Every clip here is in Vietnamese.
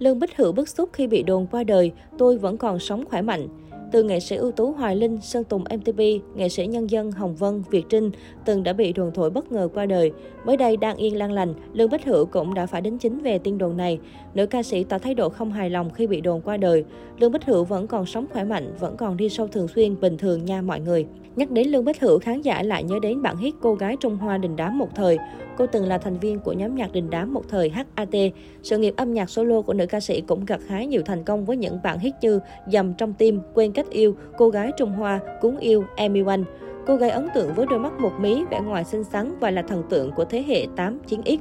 Lương Bích Hữu bức xúc khi bị đồn qua đời, tôi vẫn còn sống khỏe mạnh. Từ nghệ sĩ ưu tú Hoài Linh, Sơn Tùng MTP, nghệ sĩ nhân dân Hồng Vân, Việt Trinh từng đã bị đồn thổi bất ngờ qua đời. Mới đây đang yên lang lành, Lương Bích Hữu cũng đã phải đính chính về tin đồn này. Nữ ca sĩ tỏ thái độ không hài lòng khi bị đồn qua đời. Lương Bích Hữu vẫn còn sống khỏe mạnh, vẫn còn đi sâu thường xuyên, bình thường nha mọi người. Nhắc đến Lương Bích Hữu, khán giả lại nhớ đến bản hit Cô gái Trung Hoa đình đám một thời. Cô từng là thành viên của nhóm nhạc đình đám một thời HAT. Sự nghiệp âm nhạc solo của nữ ca sĩ cũng gặt hái nhiều thành công với những bản hit như Dầm trong tim, Quên cách yêu, Cô gái Trung Hoa, Cúng yêu, Amy One. Cô gái ấn tượng với đôi mắt một mí, vẻ ngoài xinh xắn và là thần tượng của thế hệ 8, 9X.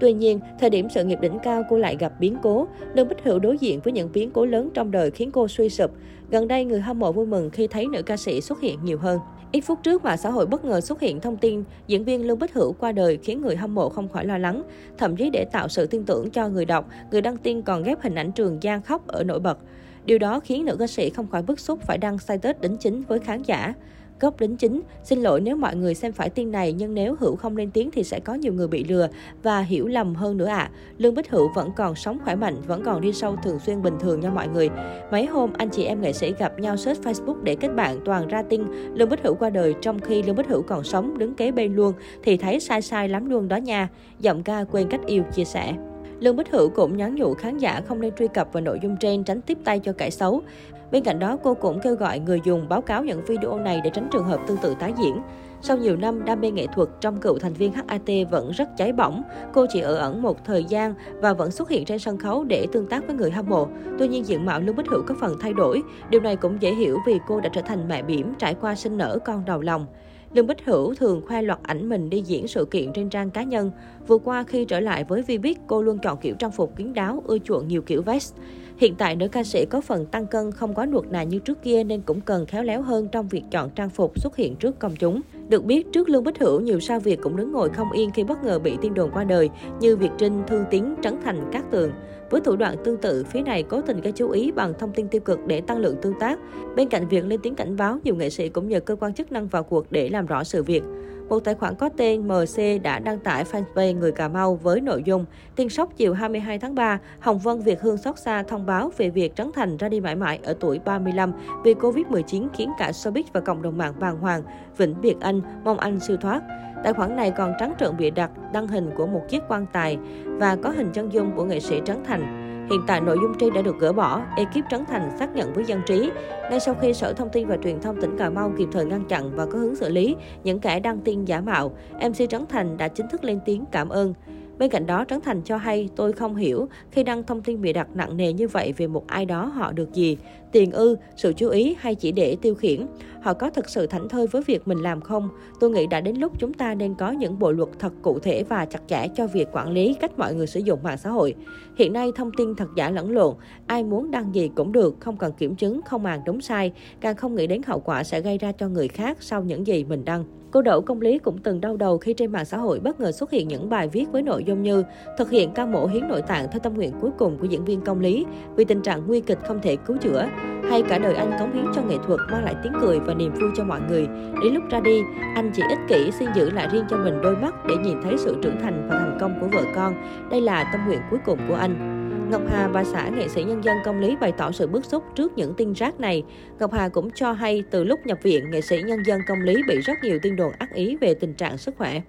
Tuy nhiên, thời điểm sự nghiệp đỉnh cao cô lại gặp biến cố. Lương Bích Hữu đối diện với những biến cố lớn trong đời khiến cô suy sụp. Gần đây, người hâm mộ vui mừng khi thấy nữ ca sĩ xuất hiện nhiều hơn. Ít phút trước, mạng xã hội bất ngờ xuất hiện thông tin diễn viên Lương Bích Hữu qua đời khiến người hâm mộ không khỏi lo lắng. Thậm chí để tạo sự tin tưởng cho người đọc, người đăng tin còn ghép hình ảnh Trường Giang khóc ở nổi bật. Điều đó khiến nữ ca sĩ không khỏi bức xúc phải đăng status đính chính với khán giả. Gốc đến chính, xin lỗi nếu mọi người xem phải tin này nhưng nếu Hữu không lên tiếng thì sẽ có nhiều người bị lừa và hiểu lầm hơn nữa ạ. À. Lương Bích Hữu vẫn còn sống khỏe mạnh, vẫn còn đi sâu thường xuyên bình thường nha mọi người. Mấy hôm anh chị em nghệ sĩ gặp nhau search Facebook để kết bạn toàn ra tin Lương Bích Hữu qua đời trong khi Lương Bích Hữu còn sống đứng kế bên luôn thì thấy sai sai lắm luôn đó nha. Giọng ca quên cách yêu chia sẻ. Lương Bích Hữu cũng nhắn nhủ khán giả không nên truy cập vào nội dung trên tránh tiếp tay cho kẻ xấu. Bên cạnh đó, cô cũng kêu gọi người dùng báo cáo những video này để tránh trường hợp tương tự tái diễn. Sau nhiều năm đam mê nghệ thuật, trong cựu thành viên HAT vẫn rất cháy bỏng. Cô chỉ ở ẩn một thời gian và vẫn xuất hiện trên sân khấu để tương tác với người hâm mộ. Tuy nhiên diện mạo Lương Bích Hữu có phần thay đổi. Điều này cũng dễ hiểu vì cô đã trở thành mẹ bỉm trải qua sinh nở con đầu lòng. Lương Bích Hữu thường khoe loạt ảnh mình đi diễn sự kiện trên trang cá nhân. Vừa qua khi trở lại với Vbiz, cô luôn chọn kiểu trang phục kín đáo, ưa chuộng nhiều kiểu vest. Hiện tại nữ ca sĩ có phần tăng cân không quá nuột nà như trước kia nên cũng cần khéo léo hơn trong việc chọn trang phục xuất hiện trước công chúng. Được biết, trước Lương Bích Hữu, nhiều sao Việt cũng đứng ngồi không yên khi bất ngờ bị tin đồn qua đời như Việt Trinh, Thương Tiến, Trấn Thành, Cát Tường. Với thủ đoạn tương tự, phía này cố tình gây chú ý bằng thông tin tiêu cực để tăng lượng tương tác. Bên cạnh việc lên tiếng cảnh báo, nhiều nghệ sĩ cũng nhờ cơ quan chức năng vào cuộc để làm rõ sự việc. Một tài khoản có tên MC đã đăng tải fanpage Người Cà Mau với nội dung "Tiên sóc chiều 22 tháng 3, Hồng Vân Việt Hương xót xa thông báo về việc Trấn Thành ra đi mãi mãi ở tuổi 35 vì Covid-19 khiến cả showbiz và cộng đồng mạng bàng hoàng. Vĩnh Biệt Anh, mong anh siêu thoát. Tài khoản này còn trắng trợn bịa đặt đăng hình của một chiếc quan tài và có hình chân dung của nghệ sĩ Trấn Thành. Hiện tại nội dung trên đã được gỡ bỏ, ekip Trấn Thành xác nhận với dân trí. Ngay sau khi Sở Thông tin và Truyền thông tỉnh Cà Mau kịp thời ngăn chặn và có hướng xử lý những kẻ đăng tin giả mạo, MC Trấn Thành đã chính thức lên tiếng cảm ơn. Bên cạnh đó, Trấn Thành cho hay tôi không hiểu khi đăng thông tin bịa đặt nặng nề như vậy về một ai đó họ được gì, tiền ư, sự chú ý hay chỉ để tiêu khiển. Họ có thực sự thảnh thơi với việc mình làm không? Tôi nghĩ đã đến lúc chúng ta nên có những bộ luật thật cụ thể và chặt chẽ cho việc quản lý cách mọi người sử dụng mạng xã hội. Hiện nay thông tin thật giả lẫn lộn, ai muốn đăng gì cũng được, không cần kiểm chứng, không màng đúng sai, càng không nghĩ đến hậu quả sẽ gây ra cho người khác sau những gì mình đăng. Cô Đậu Công Lý cũng từng đau đầu khi trên mạng xã hội bất ngờ xuất hiện những bài viết với nội dung như thực hiện ca mổ hiến nội tạng theo tâm nguyện cuối cùng của diễn viên Công Lý vì tình trạng nguy kịch không thể cứu chữa, hay cả đời anh cống hiến cho nghệ thuật mang lại tiếng cười và niềm vui cho mọi người. Đến lúc ra đi, anh chỉ ích kỷ xin giữ lại riêng cho mình đôi mắt để nhìn thấy sự trưởng thành và thành công của vợ con. Đây là tâm nguyện cuối cùng của anh. Ngọc Hà, bà xã nghệ sĩ nhân dân công lý bày tỏ sự bức xúc trước những tin rác này. Ngọc Hà cũng cho hay từ lúc nhập viện, nghệ sĩ nhân dân công lý bị rất nhiều tin đồn ác ý về tình trạng sức khỏe.